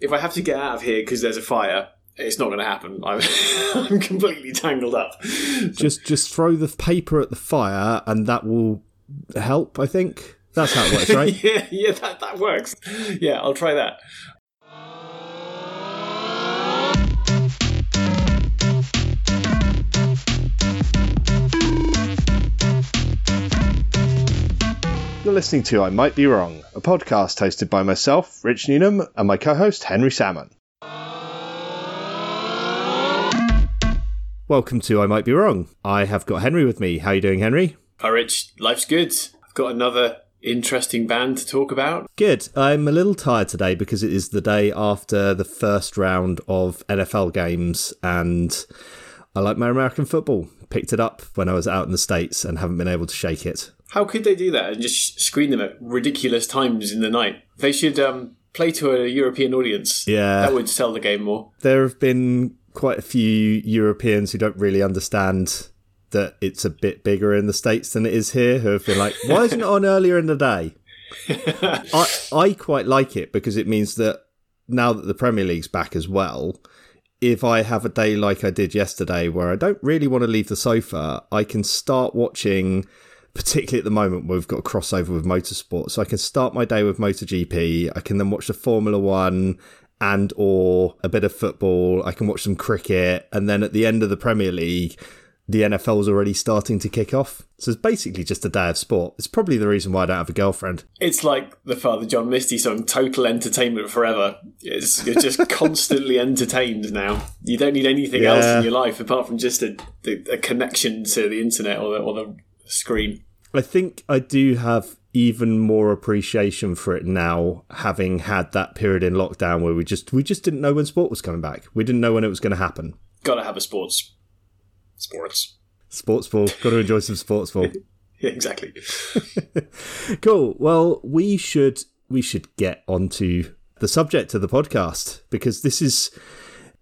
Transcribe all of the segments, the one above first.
If I have to get out of here because there's a fire, it's not going to happen. I'm, I'm completely tangled up. Just just throw the paper at the fire, and that will help. I think that's how it works, right? yeah, yeah, that, that works. Yeah, I'll try that. You're listening to I Might Be Wrong, a podcast hosted by myself, Rich Newnham, and my co host, Henry Salmon. Welcome to I Might Be Wrong. I have got Henry with me. How are you doing, Henry? Hi, Rich. Life's good. I've got another interesting band to talk about. Good. I'm a little tired today because it is the day after the first round of NFL games, and I like my American football. Picked it up when I was out in the States and haven't been able to shake it. How could they do that and just screen them at ridiculous times in the night? They should um, play to a European audience. Yeah. That would sell the game more. There have been quite a few Europeans who don't really understand that it's a bit bigger in the States than it is here, who have been like, why isn't it on earlier in the day? I, I quite like it because it means that now that the Premier League's back as well, if I have a day like I did yesterday where I don't really want to leave the sofa, I can start watching particularly at the moment where we've got a crossover with motorsport. So I can start my day with MotoGP. I can then watch the Formula One and or a bit of football. I can watch some cricket, and then at the end of the Premier League, the NFL's already starting to kick off. So it's basically just a day of sport. It's probably the reason why I don't have a girlfriend. It's like the Father John Misty song, "Total Entertainment Forever." It's, you're just constantly entertained now. You don't need anything else in your life apart from just a, a connection to the internet or the, or the screen. I think I do have even more appreciation for it now, having had that period in lockdown where we just we just didn't know when sport was coming back. We didn't know when it was going to happen. Got to have a sports. Sports. Sports ball, got to enjoy some sports ball. Yeah, exactly. Cool. Well, we should we should get onto the subject of the podcast because this is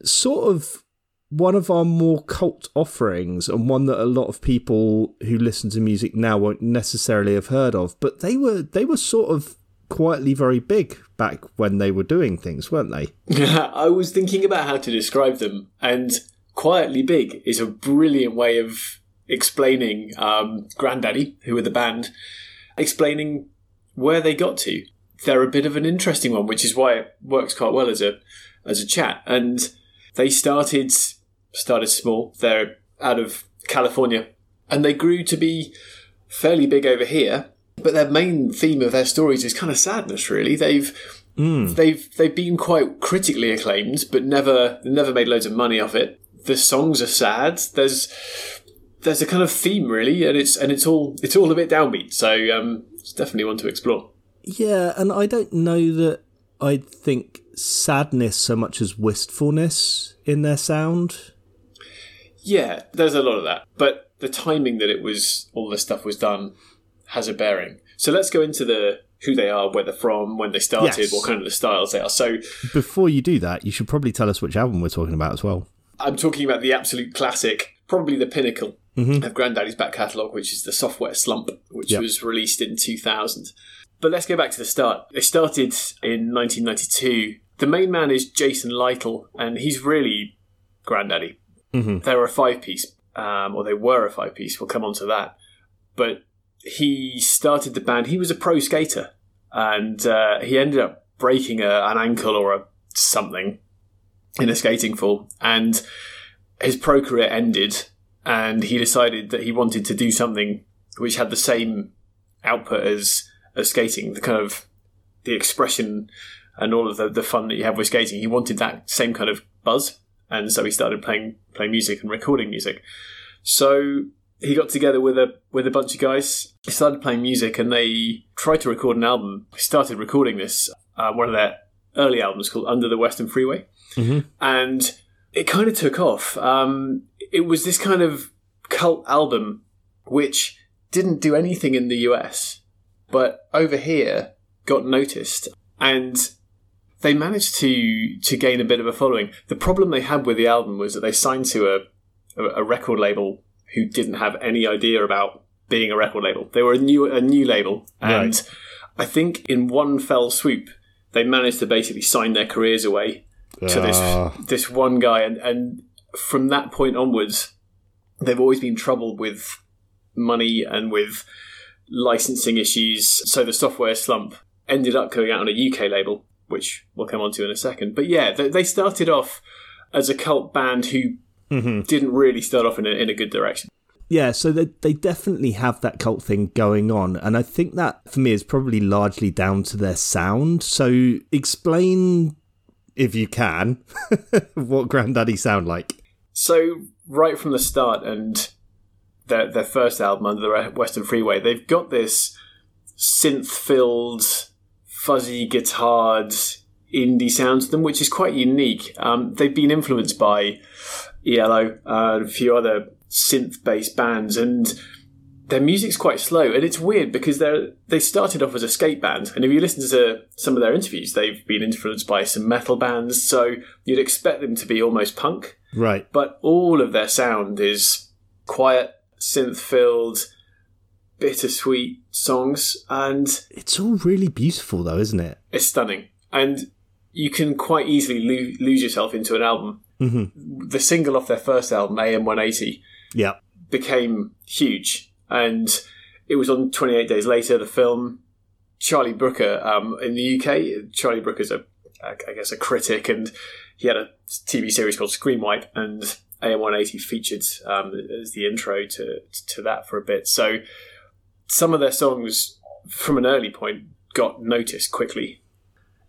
sort of one of our more cult offerings and one that a lot of people who listen to music now won't necessarily have heard of. But they were they were sort of quietly very big back when they were doing things, weren't they? yeah I was thinking about how to describe them, and quietly big is a brilliant way of explaining um, Grandaddy, who were the band, explaining where they got to. They're a bit of an interesting one, which is why it works quite well as a as a chat. And they started started small. They're out of California, and they grew to be fairly big over here. But their main theme of their stories is kind of sadness. Really, they've they've they've been quite critically acclaimed, but never never made loads of money off it. The songs are sad. There's there's a kind of theme really, and it's and it's all it's all a bit downbeat. So um, it's definitely one to explore. Yeah, and I don't know that I think sadness so much as wistfulness in their sound. Yeah, there's a lot of that, but the timing that it was all this stuff was done has a bearing. So let's go into the who they are, where they're from, when they started, Yes. what kind of the styles they are. So Before you do that, you should probably tell us which album we're talking about as well. I'm talking about the absolute classic, probably the pinnacle mm-hmm. of Grandaddy's back catalogue, which is the Software Slump, which Yep. was released in 2000. But let's go back to the start. They started in 1992. The main man is Jason Lytle, and he's really Grandaddy. They're a five piece, um, or they were a five piece. We'll come on to that. But he started the band. He was a pro skater, and uh, he ended up breaking a, an ankle or a something in a skating fall, and his pro career ended. And he decided that he wanted to do something which had the same output as as skating, the kind of the expression and all of the, the fun that you have with skating. He wanted that same kind of buzz, and so he started playing playing music and recording music. So he got together with a with a bunch of guys. He started playing music, and they tried to record an album. He started recording this uh, one of their early albums called Under the Western Freeway, and it kind of took off. Um, it was this kind of cult album which didn't do anything in the US, but over here got noticed, and they managed to to gain a bit of a following. The problem they had with the album was that they signed to a a, record label who didn't have any idea about being a record label. They were a new a new label, and I think in one fell swoop they managed to basically sign their careers away to Ah. this this one guy, and and from that point onwards, they've always been troubled with money and with licensing issues. So the software slump ended up going out on a UK label, which we'll come on to in a second. But yeah, they, they started off as a cult band who mm-hmm. didn't really start off in a, in a good direction. Yeah, so they they definitely have that cult thing going on, and I think that for me is probably largely down to their sound. So explain, if you can, what Grandaddy sound like. So right from the start, and their their first album under the Western Freeway, they've got this synth-filled, fuzzy guitared indie sound to them, which is quite unique. Um, they've been influenced by ELO uh, and a few other synth-based bands, and their music's quite slow. And it's weird because they they started off as a skate band, and if you listen to some of their interviews, they've been influenced by some metal bands. So you'd expect them to be almost punk Right. but all of their sound is quiet, synth filled, bittersweet songs, and It's all really beautiful, though, isn't it? it's stunning. And you can quite easily lo- lose yourself into an album. Mm-hmm. The single off their first album, AM 180, Yeah. became huge, and it was on 28 Days Later, the film. Charlie Brooker um, in the UK, Charlie Brooker's a, I guess, a critic, and he had a TV series called Screenwipe, and AM180 featured um, as the intro to to that for a bit. So some of their songs from an early point got noticed quickly.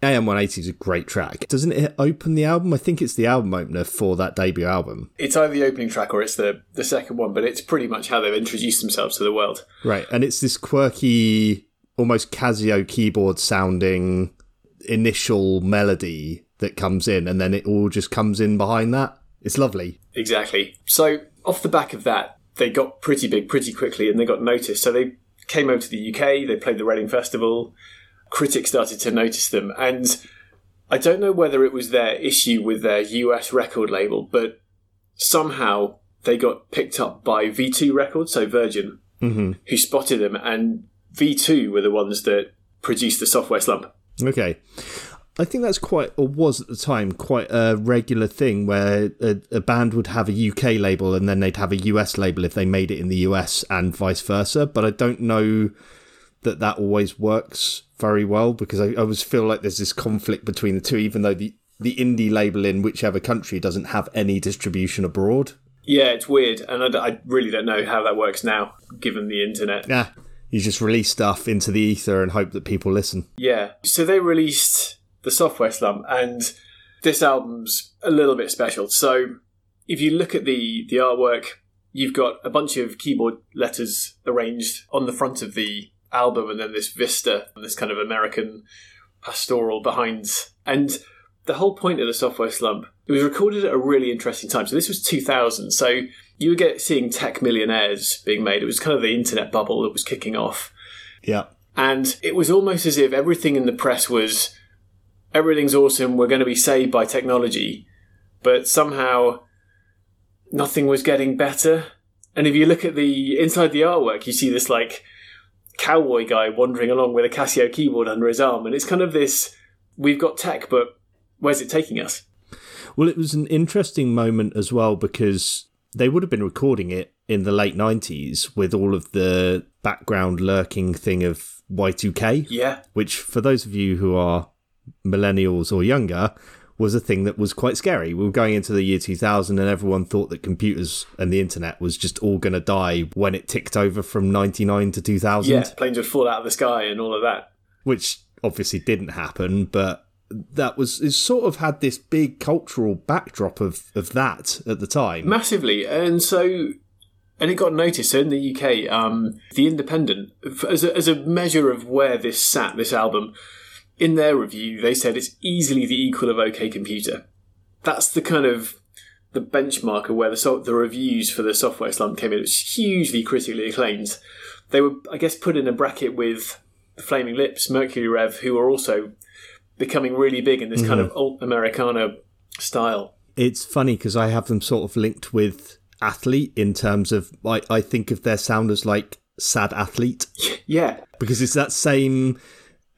AM 180 is a great track. Doesn't it open the album? I think it's the album opener for that debut album. It's either the opening track or it's the the second one, but it's pretty much how they've introduced themselves to the world. Right. And it's this quirky, almost Casio keyboard sounding initial melody that comes in, and then it all just comes in behind that. It's lovely. Exactly. So off the back of that, they got pretty big pretty quickly, and they got noticed. So they came over to the UK. They played the Reading Festival. Critics started to notice them, and I don't know whether it was their issue with their US record label, but somehow they got picked up by V2 Records, so Virgin, mm-hmm. who spotted them, and V2 were the ones that produced the Software Slump. Okay. I think that's quite, or was at the time, quite a regular thing where a, a band would have a UK label and then they'd have a US label if they made it in the US and vice versa. But I don't know that that always works very well because I, I always feel like there's this conflict between the two, even though the, the indie label in whichever country doesn't have any distribution abroad. Yeah, it's weird, and I really don't know how that works now, given the internet. Yeah. You just release stuff into the ether and hope that people listen. Yeah. So they released the Software Slump, and this album's a little bit special. So if you look at the the artwork, you've got a bunch of keyboard letters arranged on the front of the album, and then this vista, this kind of American pastoral behind, and the whole point of the Software Slump. It was recorded at a really interesting time. So this was 2000. So you were get seeing tech millionaires being made. It was kind of the internet bubble that was kicking off. Yeah. And it was almost as if everything in the press was everything's awesome, we're going to be saved by technology, but somehow nothing was getting better. And if you look at the inside the artwork, you see this like cowboy guy wandering along with a Casio keyboard under his arm, and it's kind of this we've got tech, but where's it taking us? Well, it was an interesting moment as well because they would have been recording it in the late 90s with all of the background lurking thing of Y2K, Yeah, which, for those of you who are millennials or younger, was a thing that was quite scary. We were going into the year 2000 and everyone thought that computers and the internet was just all going to die when it ticked over from 99 to 2000, yeah, planes would fall out of the sky and all of that. which obviously didn't happen, but that was it sort of had this big cultural backdrop of, of that at the time. massively and so and it got noticed so in the uk um, the independent as a, as a measure of where this sat this album in their review they said it's easily the equal of ok computer. That's the kind of the benchmark of where the, so- the reviews for the software slump came in. It was hugely critically acclaimed. They were i guess put in a bracket with the flaming lips mercury rev who are also becoming really big in this kind of mm-hmm. alt americana style. It's funny because I have them sort of linked with athlete in terms of I, I think of their sound as like sad athlete. Yeah. Because it's that same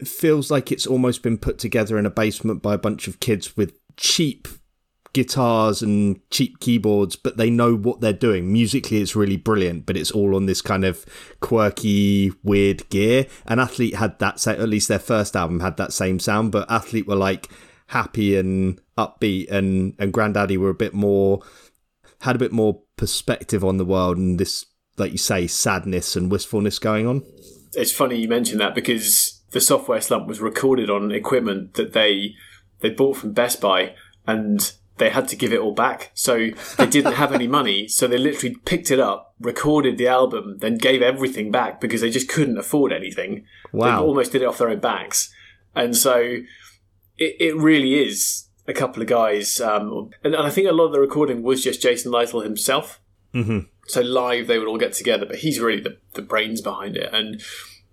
feels like it's almost been put together in a basement by a bunch of kids with cheap guitars and cheap keyboards, but they know what they're doing. Musically, it's really brilliant, but it's all on this kind of quirky, weird gear. And Athlete had that, at least their first album had that same sound, but Athlete were like happy and upbeat, and, and Grandaddy were a bit more, had a bit more perspective on the world and this, like you say, sadness and wistfulness going on. It's funny you mentioned that because the software slump was recorded on equipment that they they bought from Best Buy and they had to give it all back. So they didn't have any money. So they literally picked it up, recorded the album, then gave everything back because they just couldn't afford anything. Wow. They almost did it off their own backs. And so it, it really is a couple of guys. Um, and, and, I think a lot of the recording was just Jason Lytle himself. Mm-hmm. So live, they would all get together, but he's really the, the brains behind it. And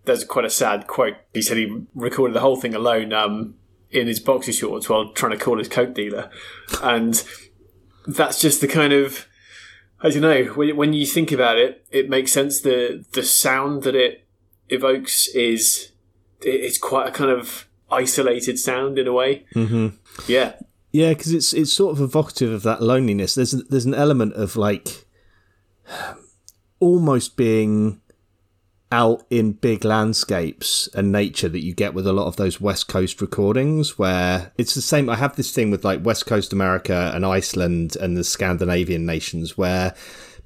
there's quite a sad quote. He said he recorded the whole thing alone. Um, in his boxer shorts while trying to call his coke dealer, and that's just the kind of I don't know. When, when you think about it, it makes sense. the The sound that it evokes is it's quite a kind of isolated sound in a way. Mm-hmm. Yeah, yeah, because it's it's sort of evocative of that loneliness. There's there's an element of like almost being out in big landscapes and nature that you get with a lot of those West Coast recordings, where it's the same. I have this thing with like West Coast America and Iceland and the Scandinavian nations where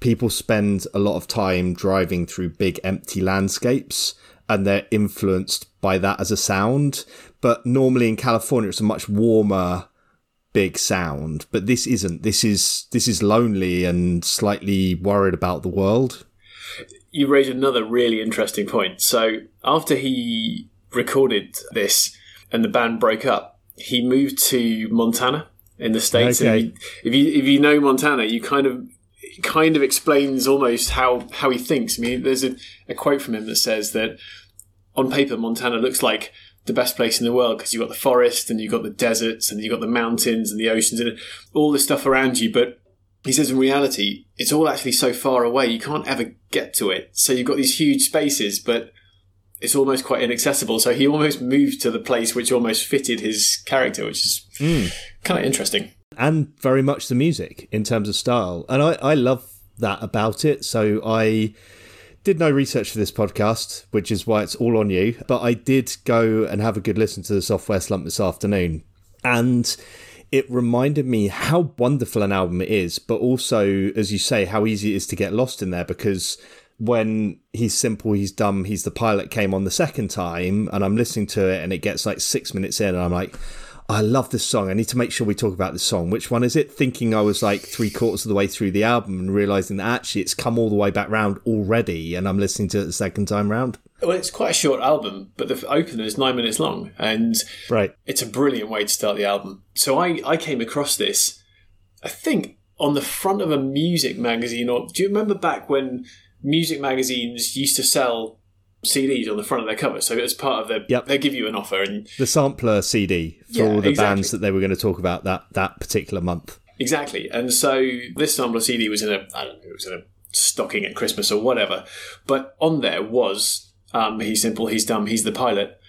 people spend a lot of time driving through big empty landscapes and they're influenced by that as a sound. But normally in California, it's a much warmer big sound but this isn't this is this is lonely and slightly worried about the world you raise another really interesting point. So after he recorded this and the band broke up, he moved to Montana in the states. Okay. if you if you know Montana, you kind of kind of explains almost how how he thinks. I mean, there's a, a quote from him that says that on paper Montana looks like the best place in the world because you've got the forest and you've got the deserts and you've got the mountains and the oceans and all this stuff around you, but he says in reality, it's all actually so far away, you can't ever get to it. So you've got these huge spaces, but it's almost quite inaccessible. So he almost moved to the place which almost fitted his character, which is mm. kind of interesting. And very much the music in terms of style. And I, I love that about it. So I did no research for this podcast, which is why it's all on you. But I did go and have a good listen to the Software Slump this afternoon. And it reminded me how wonderful an album it is, but also, as you say, how easy it is to get lost in there because when he's simple, he's dumb, he's the pilot came on the second time, and I'm listening to it, and it gets like six minutes in, and I'm like, I love this song. I need to make sure we talk about this song. Which one is it? Thinking I was like three quarters of the way through the album and realizing that actually it's come all the way back round already, and I'm listening to it the second time round. Well, it's quite a short album, but the opener is nine minutes long, and right, it's a brilliant way to start the album. So I, I came across this, I think, on the front of a music magazine. Or do you remember back when music magazines used to sell CDs on the front of their cover? So as part of their, yep. they give you an offer and the sampler CD for yeah, all the exactly. bands that they were going to talk about that that particular month. Exactly, and so this sampler CD was in a I don't know it was in a stocking at Christmas or whatever, but on there was um, he's simple, he's dumb, he's the pilot.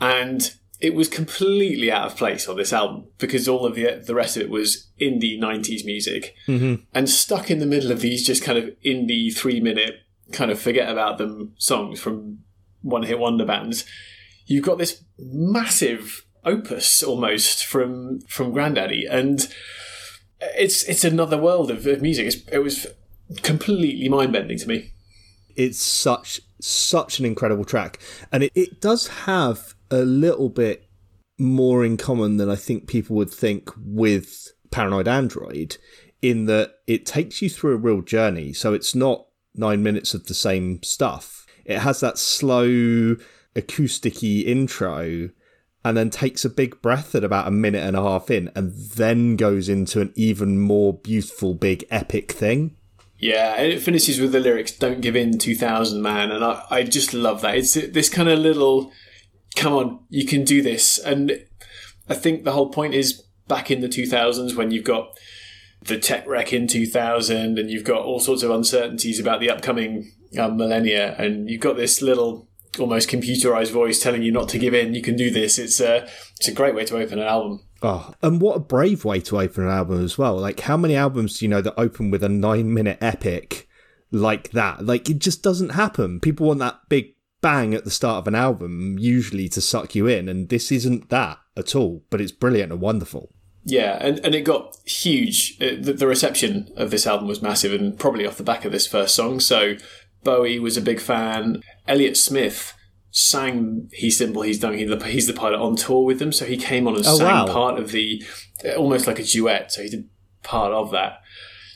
And it was completely out of place on this album because all of the the rest of it was indie 90s music. Mm-hmm. And stuck in the middle of these just kind of indie three minute kind of forget about them songs from one hit wonder bands, you've got this massive opus almost from from Grandaddy. And it's it's another world of, of music. It's, it was completely mind bending to me. It's such such an incredible track, and it, it does have a little bit more in common than I think people would think with Paranoid Android, in that it takes you through a real journey. So it's not nine minutes of the same stuff. It has that slow acousticy intro and then takes a big breath at about a minute and a half in and then goes into an even more beautiful big epic thing yeah, and it finishes with the lyrics "Don't give in, 2000 man," and I, I just love that. It's this kind of little, come on, you can do this, and I think the whole point is back in the 2000s when you've got the tech wreck in 2000, and you've got all sorts of uncertainties about the upcoming um, millennia, and you've got this little almost computerized voice telling you not to give in. You can do this. It's a it's a great way to open an album. Oh, and what a brave way to open an album as well. Like, how many albums do you know that open with a nine minute epic like that? Like, it just doesn't happen. People want that big bang at the start of an album, usually to suck you in, and this isn't that at all, but it's brilliant and wonderful. Yeah, and, and it got huge. It, the, the reception of this album was massive, and probably off the back of this first song. So Bowie was a big fan. Elliott Smith sang "He's Simple, He's Dumb, He's the Pilot" on tour with them, so he came on and oh, sang wow. part of the, almost like a duet. So he did part of that.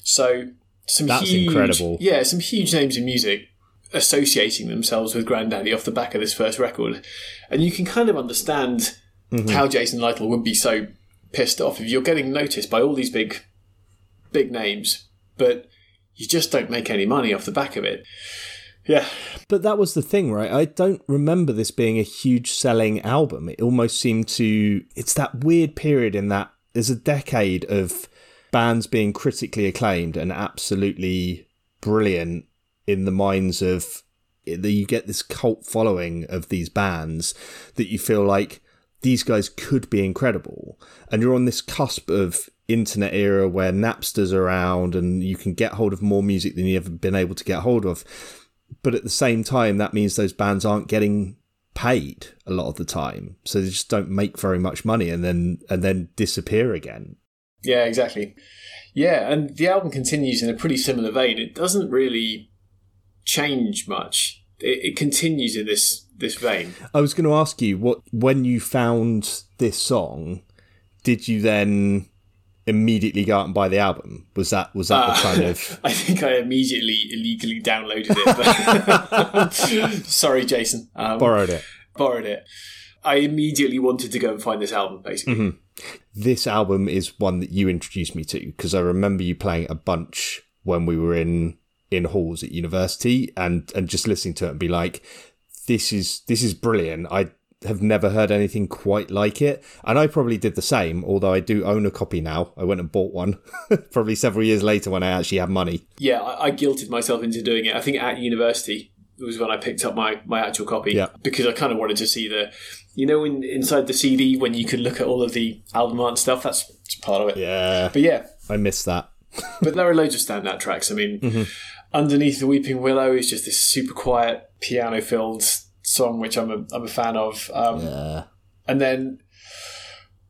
So some That's huge, incredible. Yeah, some huge names in music associating themselves with Grandaddy off the back of this first record, and you can kind of understand mm-hmm. how Jason Lytle would be so pissed off if you're getting noticed by all these big, big names, but you just don't make any money off the back of it. Yeah. But that was the thing, right? I don't remember this being a huge selling album. It almost seemed to. It's that weird period in that there's a decade of bands being critically acclaimed and absolutely brilliant in the minds of. You get this cult following of these bands that you feel like these guys could be incredible. And you're on this cusp of internet era where Napster's around and you can get hold of more music than you've ever been able to get hold of but at the same time, that means those bands aren't getting paid a lot of the time, so they just don't make very much money, and then and then disappear again. Yeah, exactly. Yeah, and the album continues in a pretty similar vein. It doesn't really change much. It, it continues in this this vein. I was going to ask you what when you found this song, did you then immediately go out and buy the album? Was that was that uh, the kind of? I think I immediately illegally downloaded it. Sorry, Jason. Um, borrowed it. Borrowed it. I immediately wanted to go and find this album. Basically, mm-hmm. this album is one that you introduced me to because I remember you playing a bunch when we were in in halls at university and and just listening to it and be like this is this is brilliant i have never heard anything quite like it. And I probably did the same, although I do own a copy now. I went and bought one probably several years later when I actually had money. Yeah, I, I guilted myself into doing it. I think at university was when I picked up my, my actual copy yeah. because I kind of wanted to see the, you know, in, inside the CD when you can look at all of the album art and stuff. That's, part of it. Yeah, but yeah, I missed that. but there are loads of standout tracks. I mean, mm-hmm. underneath the Weeping Willow is just this super quiet piano filled song, which I'm a, I'm a fan of. Um, yeah. And then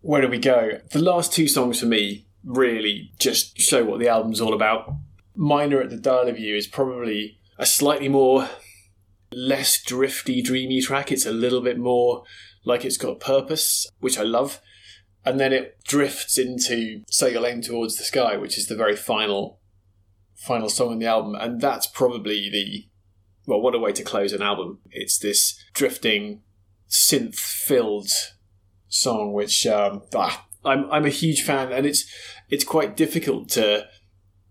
where do we go? The last two songs for me really just show what the album's all about. Miner at the Dial-a-View is probably a slightly more less drifty, dreamy track. It's a little bit more like it's got purpose, which I love. And then it drifts into Set Your Aim Towards the Sky, which is the very final final song on the album. And that's probably the well, what a way to close an album. It's this drifting, synth filled song, which um, ah, I'm I'm a huge fan, and it's it's quite difficult to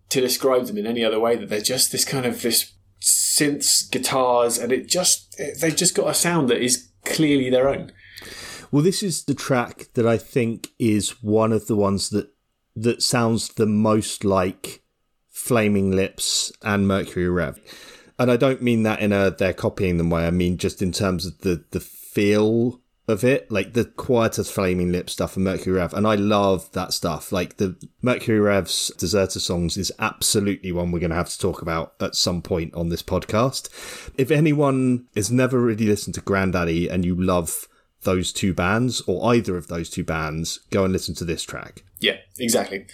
to describe them in any other way. That they're just this kind of this synths, guitars, and it just they've just got a sound that is clearly their own. Well, this is the track that I think is one of the ones that that sounds the most like Flaming Lips and Mercury Rev and I don't mean that in a they're copying them way. I mean just in terms of the the feel of it, like the quieter flaming lip stuff and Mercury Rev. And I love that stuff. Like the Mercury Rev's Deserter songs is absolutely one we're going to have to talk about at some point on this podcast. If anyone has never really listened to Grandaddy and you love those two bands or either of those two bands, go and listen to this track. Yeah, exactly.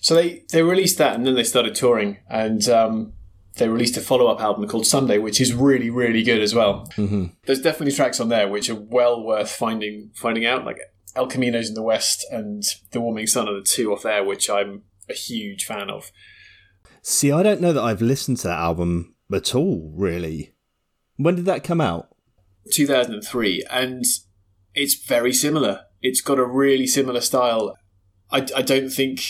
So they, they released that and then they started touring and, um, they released a follow up album called Sumday, which is really, really good as well. Mm-hmm. There's definitely tracks on there which are well worth finding finding out. Like El Camino's in the West and The Warming Sun are the two off there, which I'm a huge fan of. See, I don't know that I've listened to that album at all, really. When did that come out? 2003, and it's very similar. It's got a really similar style. I, I don't think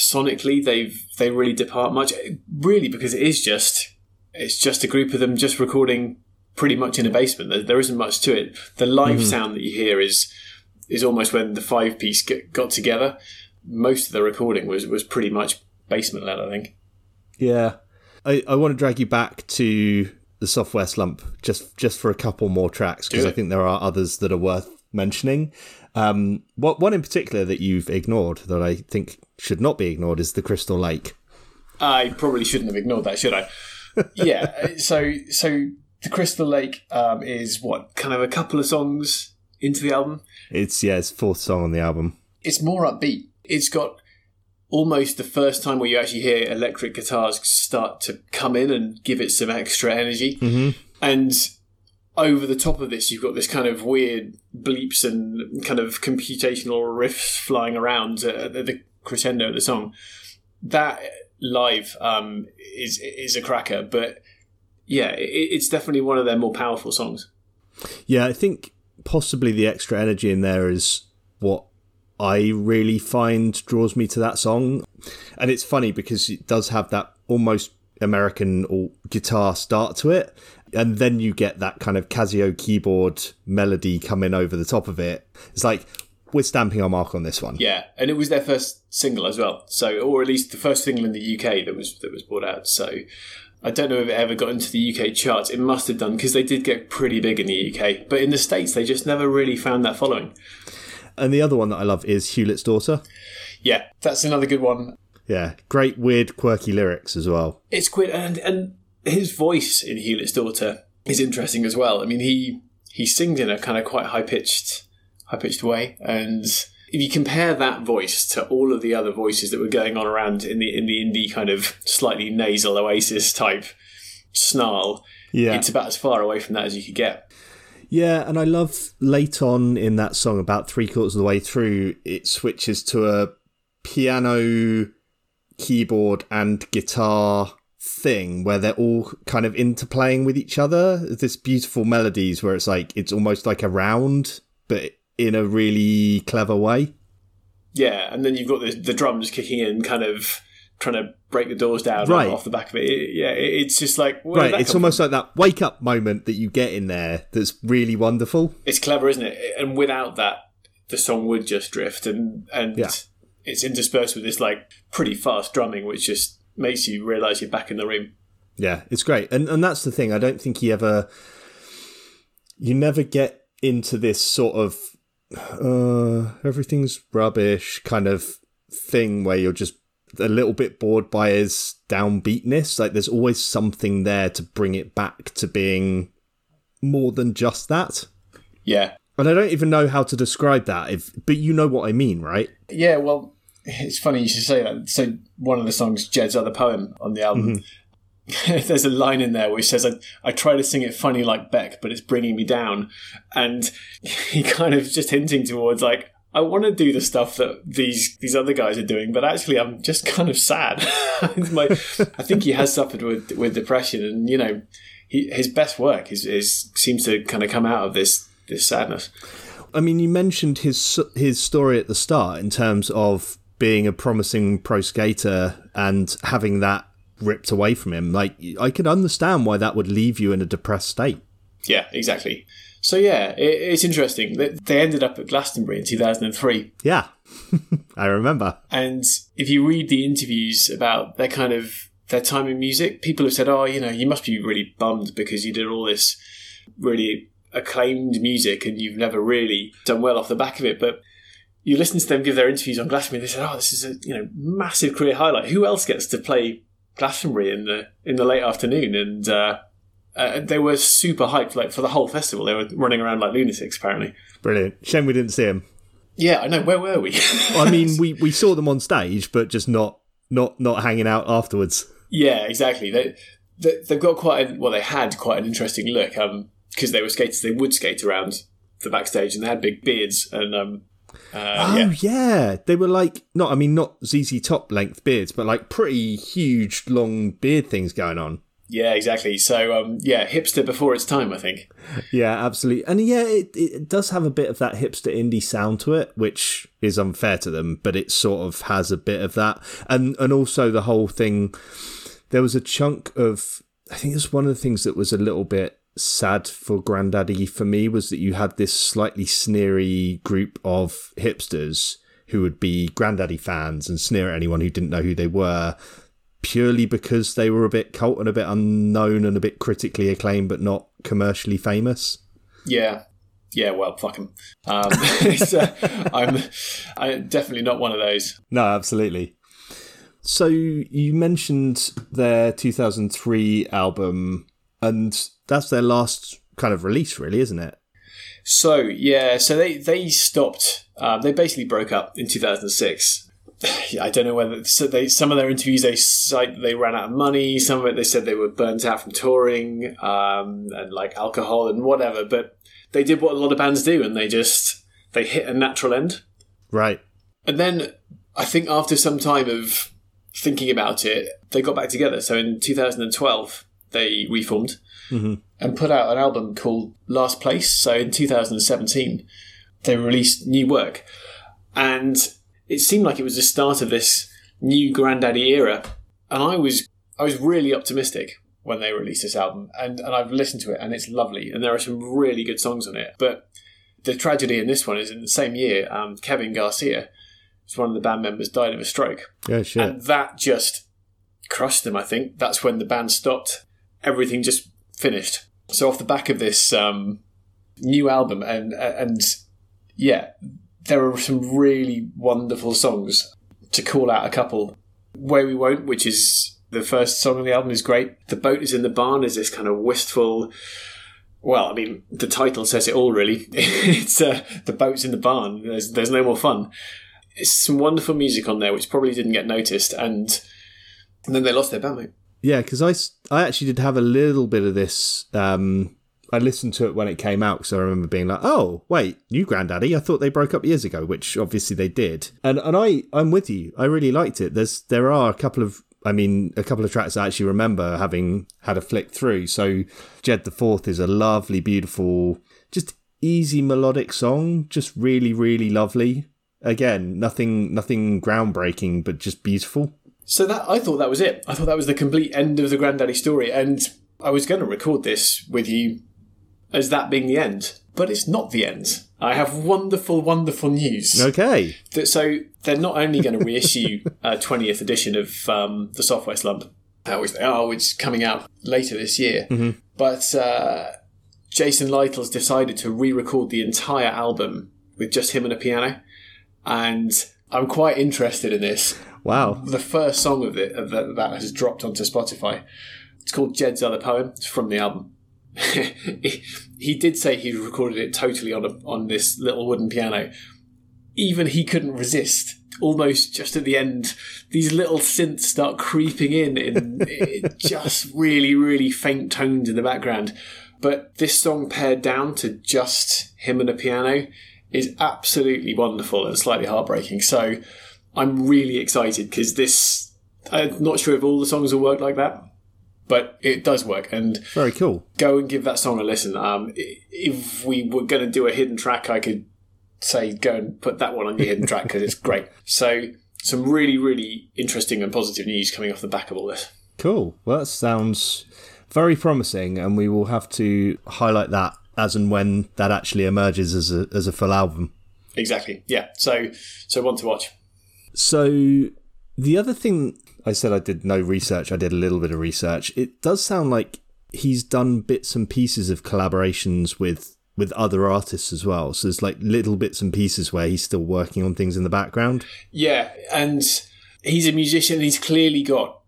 sonically they've they really depart much really because it is just it's just a group of them just recording pretty much in a basement. There, there isn't much to it. The live mm-hmm. sound that you hear is is almost when the five piece get, got together. Most of the recording was was pretty much basement led i think. Yeah. I, I want to drag you back to the software slump just just for a couple more tracks because I think there are others that are worth mentioning. Um, what one in particular that you've ignored that I think should not be ignored is the Crystal Lake. I probably shouldn't have ignored that, should I? yeah. uh, So so the Crystal Lake um, is what kind of a couple of songs into the album. It's yeah, it's fourth song on the album. It's more upbeat. It's got almost the first time where you actually hear electric guitars start to come in and give it some extra energy. Mm-hmm. And over the top of this, you've got this kind of weird bleeps and kind of computational riffs flying around at the crescendo of the song. That live um, is is a cracker, but yeah, it, it's definitely one of their more powerful songs. Yeah, I think possibly the extra energy in there is what I really find draws me to that song. And it's funny because it does have that almost American or guitar start to it. And then you get that kind of Casio keyboard melody coming over the top of it. It's like we're stamping our mark on this one. Yeah, and it was their first single as well. So, or at least the first single in the UK that was that was brought out. So, I don't know if it ever got into the UK charts. It must have done because they did get pretty big in the UK, but in the states they just never really found that following. And the other one that I love is Hewlett's Daughter. Yeah, that's another good one. Yeah, great, weird, quirky lyrics as well. It's quite and and his voice in Hewlett's Daughter is interesting as well. I mean, he he sings in a kind of quite high pitched high pitched way, and if you compare that voice to all of the other voices that were going on around in the in the indie kind of slightly nasal Oasis type snarl, Yeah. it's about as far away from that as you could get. Yeah, and I love late on in that song, about three quarters of the way through, it switches to a piano, keyboard, and guitar thing where they're all kind of interplaying with each other. This beautiful melodies where it's like it's almost like a round, but in a really clever way. Yeah, and then you've got the, the drums kicking in, kind of trying to break the doors down Right. off the back of it. It- yeah, it- it's just like Right, it's almost like that wake up moment that you get in there that's really wonderful. it's clever, isn't it? And without that, the song would just drift, and and Yeah. it's interspersed with this like pretty fast drumming, which just makes you realise you're back in the room. Yeah, it's great. And and that's the thing. I don't think he ever you never get into this sort of uh everything's rubbish kind of thing where you're just a little bit bored by his downbeatness. Like there's always something there to bring it back to being more than just that. Yeah, And I don't even know how to describe that if but you know what I mean, right? yeah. Well, it's funny you should say that. So one of the songs, Jed's other poem on the album. There's a line in there which says, I, I try to sing it funny like Beck, but it's bringing me down. And he kind of just hinting towards, like, I want to do the stuff that these these other guys are doing, but actually I'm just kind of sad. My, I think he has suffered with with depression, and you know, he, his best work is, is seems to kind of come out of this this sadness. I mean, you mentioned his his story at the start in terms of being a promising pro skater and having that ripped away from him. Like, I can understand why that would leave you in a depressed state. Yeah, exactly. So yeah, it, it's interesting. They, they ended up at Glastonbury in 2003, Yeah, I remember. and if you read the interviews about their kind of their time in music, people have said, "Oh, you know, you must be really bummed because you did all this really acclaimed music and you've never really done well off the back of it." But you listen to them give their interviews on Glastonbury, they said, "Oh, this is a you know massive career highlight. Who else gets to play Glastonbury in the in the late afternoon?" And uh, uh, they were super hyped, like for the whole festival. They were running around like lunatics, apparently. Brilliant. Shame we didn't see him. Yeah, I know. Where were we? I mean, we, we saw them on stage, but just not not not hanging out afterwards. yeah, exactly. They, they they've got quite a, well. They had quite an interesting look because they were skaters. They would skate around the backstage, and they had big beards. And um, uh, Oh yeah, yeah, they were like not. I mean, not ZZ Top length beards, but like pretty huge, long beard things going on. yeah, exactly. So um, yeah, hipster before its time, I think. Yeah, absolutely. And yeah, it, it does have a bit of that hipster indie sound to it, which is unfair to them, but it sort of has a bit of that. And and also the whole thing there was a chunk of I think it's one of the things that was a little bit sad for Grandaddy for me was that you had this slightly sneery group of hipsters who would be Grandaddy fans and sneer at anyone who didn't know who they were. purely because they were a bit cult and a bit unknown and a bit critically acclaimed, but not commercially famous. Yeah, yeah. Well, fuck them. Um, uh, I'm, I'm definitely not one of those. No, absolutely. So you mentioned their 2003 album, and that's their last kind of release, really, isn't it? So yeah, so they they stopped. Um, they basically broke up in 2006. I don't know whether so they some of their interviews they cite they ran out of money. Some of it they said they were burnt out from touring um, and like alcohol and whatever. But they did what a lot of bands do, and they just they hit a natural end. Right. And then I think after some time of thinking about it, they got back together. So in 2012, they reformed mm-hmm. and put out an album called Last Place. So in 2017, they released new work. And it seemed like it was the start of this new Grandaddy era. And I was I was really optimistic when they released this album. And, and I've listened to it and it's lovely. And there are some really good songs on it. But the tragedy in this one is in the same year, um, Kevin Garcia, who's one of the band members, died of a stroke. Yeah, sure. And that just crushed them, I think. That's when the band stopped. Everything just finished. So off the back of this um, new album, and and yeah, there are some really wonderful songs. To call out a couple, "Way We Won't," which is the first song on the album, is great. "The Boat Is in the Barn" is this kind of wistful. Well, I mean, the title says it all. Really, it's uh, the boat's in the barn. There's there's no more fun. It's some wonderful music on there, which probably didn't get noticed, and, and then they lost their bandmate. Yeah, because I, I actually did have a little bit of this. Um, I listened to it when it came out because I remember being like, "Oh, wait, new Grandaddy? I thought they broke up years ago," which obviously they did. And and I I'm with you. I really liked it. There's there are a couple of I mean, a couple of tracks I actually remember having had a flick through. So, Jed the Fourth is a lovely, beautiful, just easy melodic song, just really, really lovely. Again, nothing, nothing groundbreaking, but just beautiful. So that I thought that was it. I thought that was the complete end of the Grandaddy story, and I was going to record this with you as that being the end, but it's not the end. I have wonderful, wonderful news. Okay. That, so they're not only going to reissue a 20th edition of um, the Software Slump, which they are, which is coming out later this year, mm-hmm. but uh, Jason Lytle's decided to re-record the entire album with just him and a piano, and I'm quite interested in this. Wow. The first song of it of that, that has dropped onto Spotify. It's called Jed's Other Poem. It's from the album. he, he did say he recorded it totally on a, on this little wooden piano. Even he couldn't resist. Almost just at the end, these little synths start creeping in in just really, really faint tones in the background. But this song paired down to just him and a piano is absolutely wonderful and slightly heartbreaking. So I'm really excited because this. I'm not sure if all the songs will work like that, but it does work. And very cool. Go and give that song a listen. Um, if we were going to do a hidden track, I could say go and put that one on your hidden track because it's great. So some really, really interesting and positive news coming off the back of all this. Cool. Well, that sounds very promising, and we will have to highlight that as and when that actually emerges as a as a full album. Exactly. Yeah. So so one to watch. So the other thing I said I did no research, I did a little bit of research. It does sound like he's done bits and pieces of collaborations with with other artists as well. So there's like little bits and pieces where he's still working on things in the background. Yeah, and he's a musician. He's clearly got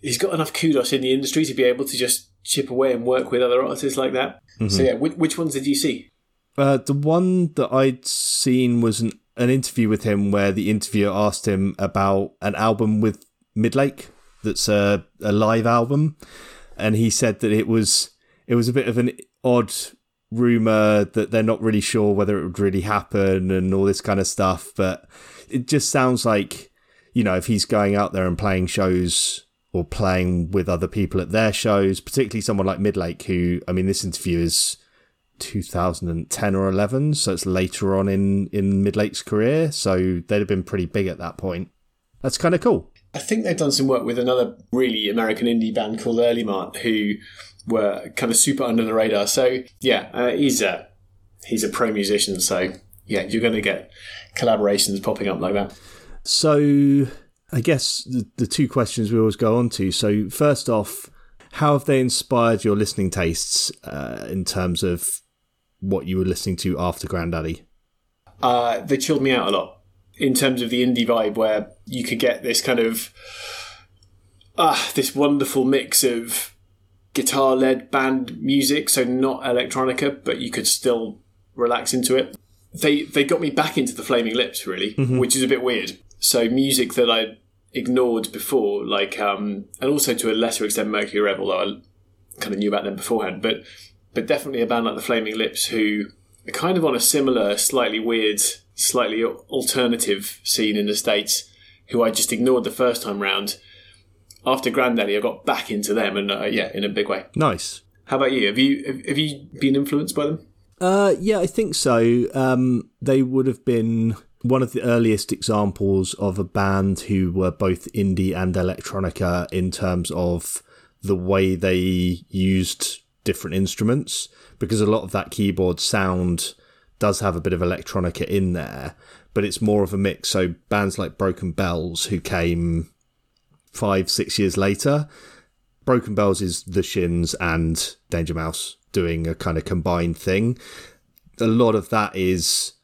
he's got enough kudos in the industry to be able to just chip away and work with other artists like that. Mm-hmm. So yeah, which, which, ones did you see? Uh, the one that I'd seen was an, an interview with him where the interviewer asked him about an album with Midlake that's a, a live album, and he said that it was it was a bit of an odd rumor that they're not really sure whether it would really happen and all this kind of stuff. But it just sounds like you know if he's going out there and playing shows or playing with other people at their shows, particularly someone like Midlake, who I mean, this interview is 2010 or 11, so it's later on in in Midlake's career, so they'd have been pretty big at that point. That's kind of cool. I think they've done some work with another really American indie band called Earlimart, who were kind of super under the radar. So yeah, uh, he's a he's a pro musician. So yeah, you're going to get collaborations popping up like that. So I guess the, the two questions we always go on to. So, first off, how have they inspired your listening tastes uh, in terms of what you were listening to after Grandaddy? Uh, they chilled me out a lot in terms of the indie vibe, where you could get this kind of ah, this wonderful mix of guitar-led band music, so not electronica, but you could still relax into it. They they got me back into the Flaming Lips, really, mm-hmm. which is a bit weird. So music that I ignored before, like, um, and also to a lesser extent Mercury Rev, although I kind of knew about them beforehand, but but definitely a band like the Flaming Lips who are kind of on a similar, slightly weird, slightly alternative scene in the States, who I just ignored the first time round. After Grandaddy, I got back into them, and uh, yeah, in a big way. Nice. How about you? Have you have you been influenced by them? Uh, yeah, I think so. Um, they would have been one of the earliest examples of a band who were both indie and electronica in terms of the way they used different instruments because a lot of that keyboard sound does have a bit of electronica in there, but it's more of a mix. So bands like Broken Bells, who came five, six years later, Broken Bells is The Shins and Danger Mouse doing a kind of combined thing. A lot of that is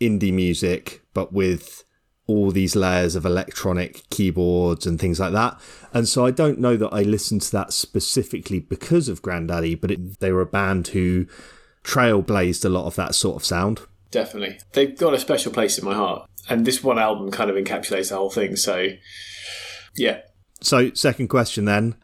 indie music, but with all these layers of electronic keyboards and things like that. And so I don't know that I listened to that specifically because of Grandaddy, but it, they were a band who trailblazed a lot of that sort of sound. Definitely. They've got a special place in my heart. And this one album kind of encapsulates the whole thing. So, yeah. So, second question then.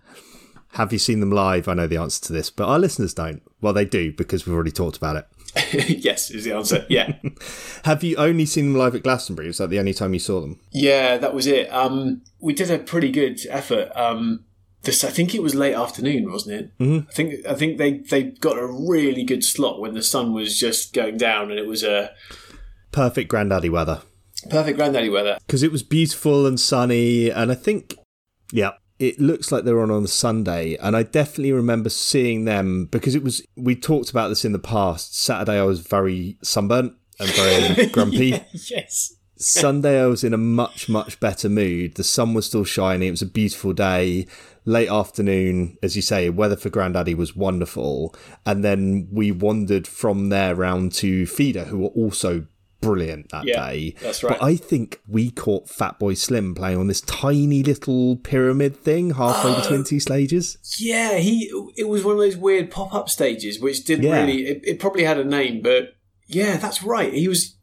Have you seen them live? I know the answer to this, but our listeners don't. Well, they do because we've already talked about it. yes, is the answer. Yeah. Have you only seen them live at Glastonbury? Was that the only time you saw them? Yeah, that was it. Um, we did a pretty good effort. Um, this, I think it was late afternoon, wasn't it? Mm-hmm. I think I think they they got a really good slot when the sun was just going down, and it was a perfect Grandaddy weather. Perfect Grandaddy weather because it was beautiful and sunny, and I think, yeah, it looks like they're on on Sunday, and I definitely remember seeing them because it was. We talked about this in the past. Saturday, I was very sunburnt and very grumpy. yeah, yes. Sunday, I was in a much much better mood. The sun was still shining. It was a beautiful day. Late afternoon, as you say, weather for Grandaddy was wonderful, and then we wandered from there round to Feeder, who were also brilliant that yeah, day. That's right. But I think we caught Fatboy Slim playing on this tiny little pyramid thing halfway uh, between two stages. Yeah, he it was one of those weird pop up stages which didn't yeah. really. It, it, probably had a name, but yeah, that's right. He was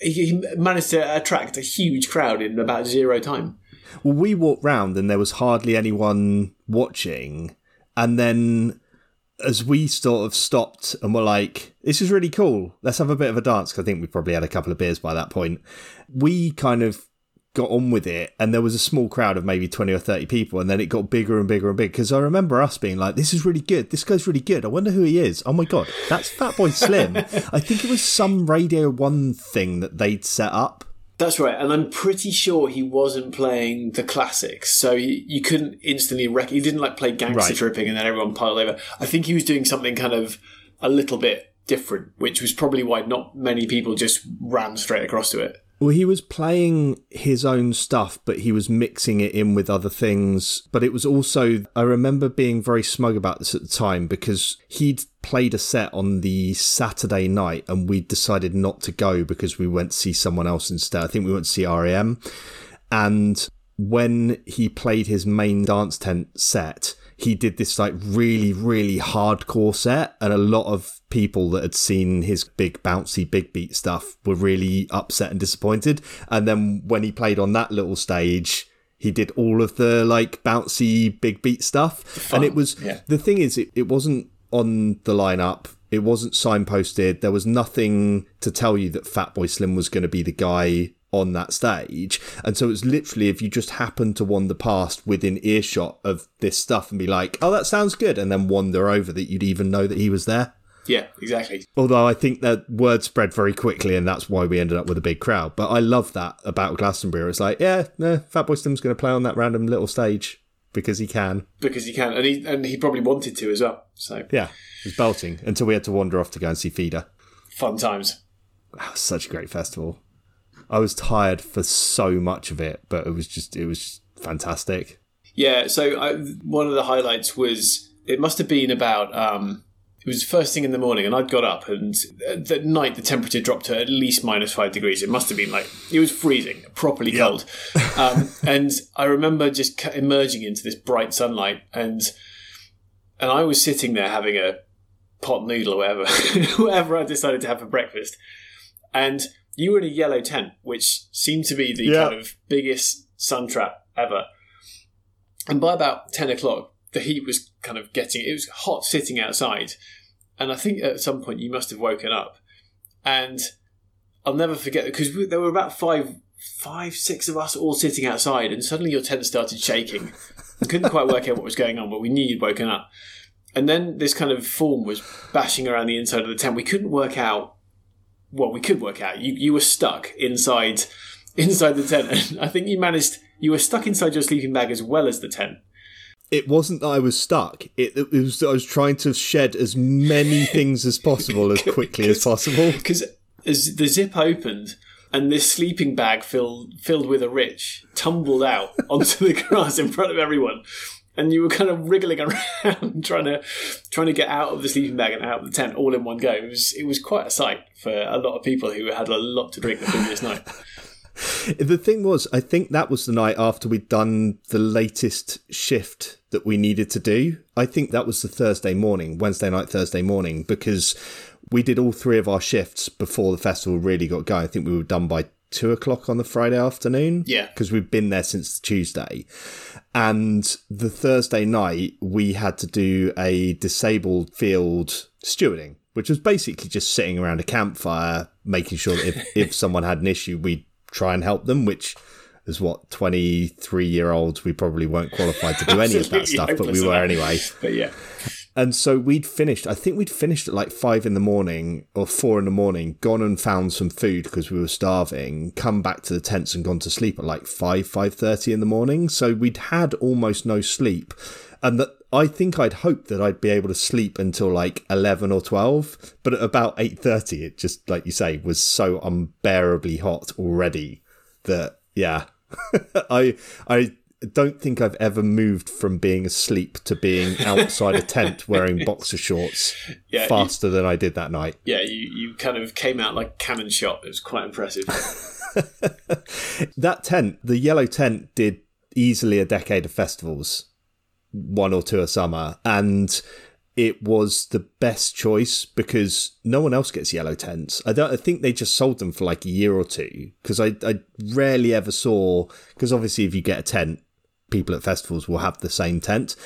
he managed to attract a huge crowd in about zero time. Well, we walked round and there was hardly anyone watching, and then as we sort of stopped and were like, this is really cool. Let's have a bit of a dance. Cause I think we probably had a couple of beers by that point. We kind of got on with it and there was a small crowd of maybe 20 or 30 people and then it got bigger and bigger and bigger because i remember us being like this is really good this guy's really good i wonder who he is oh my god that's Fatboy Slim i think it was some radio one thing that they'd set up that's right, and I'm pretty sure he wasn't playing the classics, so he, you couldn't instantly rec- He didn't like play Gangster right. Tripping and then everyone piled over. I think he was doing something kind of a little bit different, which was probably why not many people just ran straight across to it. Well, he was playing his own stuff, but he was mixing it in with other things. But it was also, I remember being very smug about this at the time because he'd played a set on the Saturday night and we decided not to go because we went to see someone else instead. I think we went to see REM. And when he played his main dance tent set, he did this like really, really hardcore set, and a lot of people that had seen his big bouncy big beat stuff were really upset and disappointed. And then when he played on that little stage, he did all of the like bouncy big beat stuff, Fun. and it was yeah. the thing is it, it wasn't on the lineup. It wasn't signposted. There was nothing to tell you that Fatboy Slim was going to be the guy on that stage. And so it's literally if you just happen to wander past within earshot of this stuff and be like, oh, that sounds good, and then wander over that you'd even know that he was there. Yeah, exactly. Although I think that word spread very quickly, and that's why we ended up with a big crowd. But I love that about Glastonbury. It's like, yeah, no, Fatboy Slim's going to play on that random little stage because he can. Because he can, and he and he probably wanted to as well. So yeah, it was belting until we had to wander off to go and see Feeder. Fun times. Oh, such a great festival. I was tired for so much of it, but it was just it was just fantastic. Yeah, so I, one of the highlights was it must have been about um, it was first thing in the morning, and I'd got up, and that night the temperature dropped to at least minus five degrees. It must have been like it was freezing, properly yep. cold. Um, and I remember just emerging into this bright sunlight, and and I was sitting there having a pot noodle or whatever, whatever I decided to have for breakfast, and you were in a yellow tent, which seemed to be the yep. kind of biggest sun trap ever. And by about ten o'clock, the heat was kind of getting it was hot sitting outside. And i think at some point you must have woken up. And i'll never forget because there were about five five six of us all sitting outside and suddenly your tent started shaking. I couldn't quite work out what was going on but we knew you'd woken up. And then this kind of form was bashing around the inside of the tent. We couldn't work out well we could work out you, you were stuck inside inside the tent and i think you managed you were stuck inside your sleeping bag as well as the tent it wasn't that I was stuck. It, it was I was trying to shed as many things as possible as quickly as possible. Because as the zip opened and this sleeping bag filled filled with a rich tumbled out onto the grass in front of everyone, and you were kind of wriggling around trying to trying to get out of the sleeping bag and out of the tent all in one go. It was it was quite a sight for a lot of people who had a lot to drink the previous night. The thing was, I think that was the night after we'd done the latest shift that we needed to do. I think that was the Thursday morning, Wednesday night, Thursday morning, because we did all three of our shifts before the festival really got going. I think we were done by two o'clock on the Friday afternoon. Yeah. Because we've been there since Tuesday. And the Thursday night, we had to do a disabled field stewarding, which was basically just sitting around a campfire, making sure that if, if someone had an issue, we'd try and help them, which as what 23 year olds we probably weren't qualified to do any of that stuff but we were anyway but yeah and so we'd finished i think we'd finished at like five in the morning or four in the morning gone and found some food because we were starving come back to the tents and gone to sleep at like 5 5.30 in the morning. So we'd had almost no sleep and that I think I'd hoped that I'd be able to sleep until like 11 or 12 but at about 8.30 it just like you say was so unbearably hot already that yeah. I I don't think I've ever moved from being asleep to being outside a tent wearing boxer shorts yeah, faster you, than I did that night. Yeah, you, you kind of came out like cannon shot. It was quite impressive. that tent, the yellow tent, did easily a decade of festivals, one or two a summer, and it was the best choice because no one else gets yellow tents. I don't. I think they just sold them for like a year or two because I I rarely ever saw because obviously if you get a tent, people at festivals will have the same tent.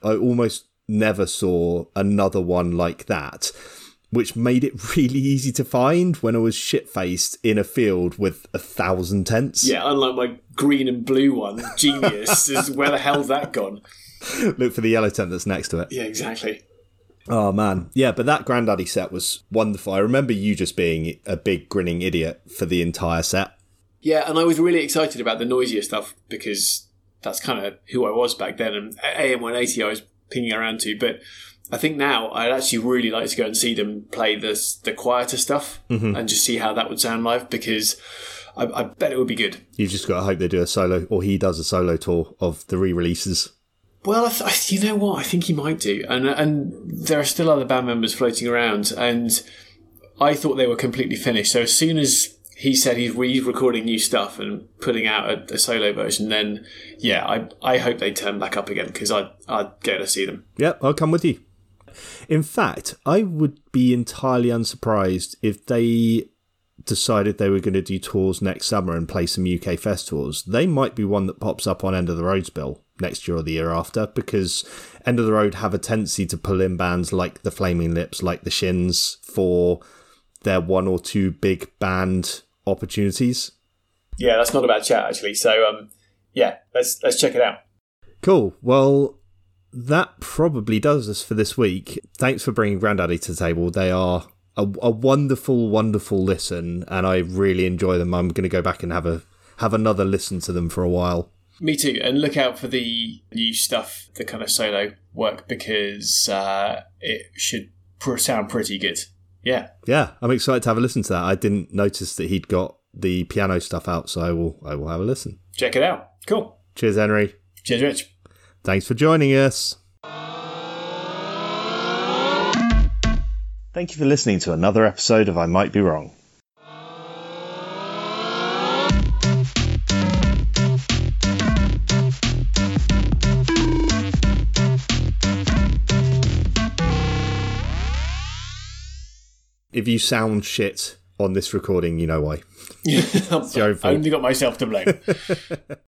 I almost never saw another one like that. Which made it really easy to find when I was shit faced in a field with a thousand tents. Yeah, unlike my green and blue one, genius is where the hell's that gone? Look for the yellow tent that's next to it. Yeah, exactly. Oh man, yeah, but that Grandaddy set was wonderful. I remember you just being a big grinning idiot for the entire set. Yeah, and I was really excited about the noisier stuff because that's kind of who I was back then, and A.M. 180 I was pinging around to. But I think now I'd actually really like to go and see them play this the quieter stuff mm-hmm. and just see how that would sound live because I, I bet it would be good. You've just got to hope they do a solo, or he does a solo tour of the re-releases. Well, I th- you know what? I think he might do, and and there are still other band members floating around, and I thought they were completely finished. So as soon as he said he's re-recording new stuff and putting out a, a, solo version, then yeah, I I hope they turn back up again because I I'd go to see them. Yep, I'll come with you. In fact, I would be entirely unsurprised if they decided they were going to do tours next summer and play some UK festivals. They might be one that pops up on End of the Road's bill next year or the year after because End of the Road have a tendency to pull in bands like the Flaming Lips, like the Shins for their one or two big band opportunities. Yeah, that's not a bad chat actually. So um, yeah, let's let's check it out. Cool. Well, that probably does us for this week. Thanks for bringing Grandaddy to the table. They are a, a wonderful, wonderful listen, and I really enjoy them. I'm going to go back and have a have another listen to them for a while. Me too. And look out for the new stuff, the kind of solo work, because uh, it should sound pretty good. Yeah. Yeah. I'm excited to have a listen to that. I didn't notice that he'd got the piano stuff out, so I will I will have a listen. Check it out. Cool. Cheers, Henry. Cheers, Rich. Thanks for joining us. Thank you for listening to another episode of I Might Be Wrong. If you sound shit on this recording, you know why. I've only got myself to blame.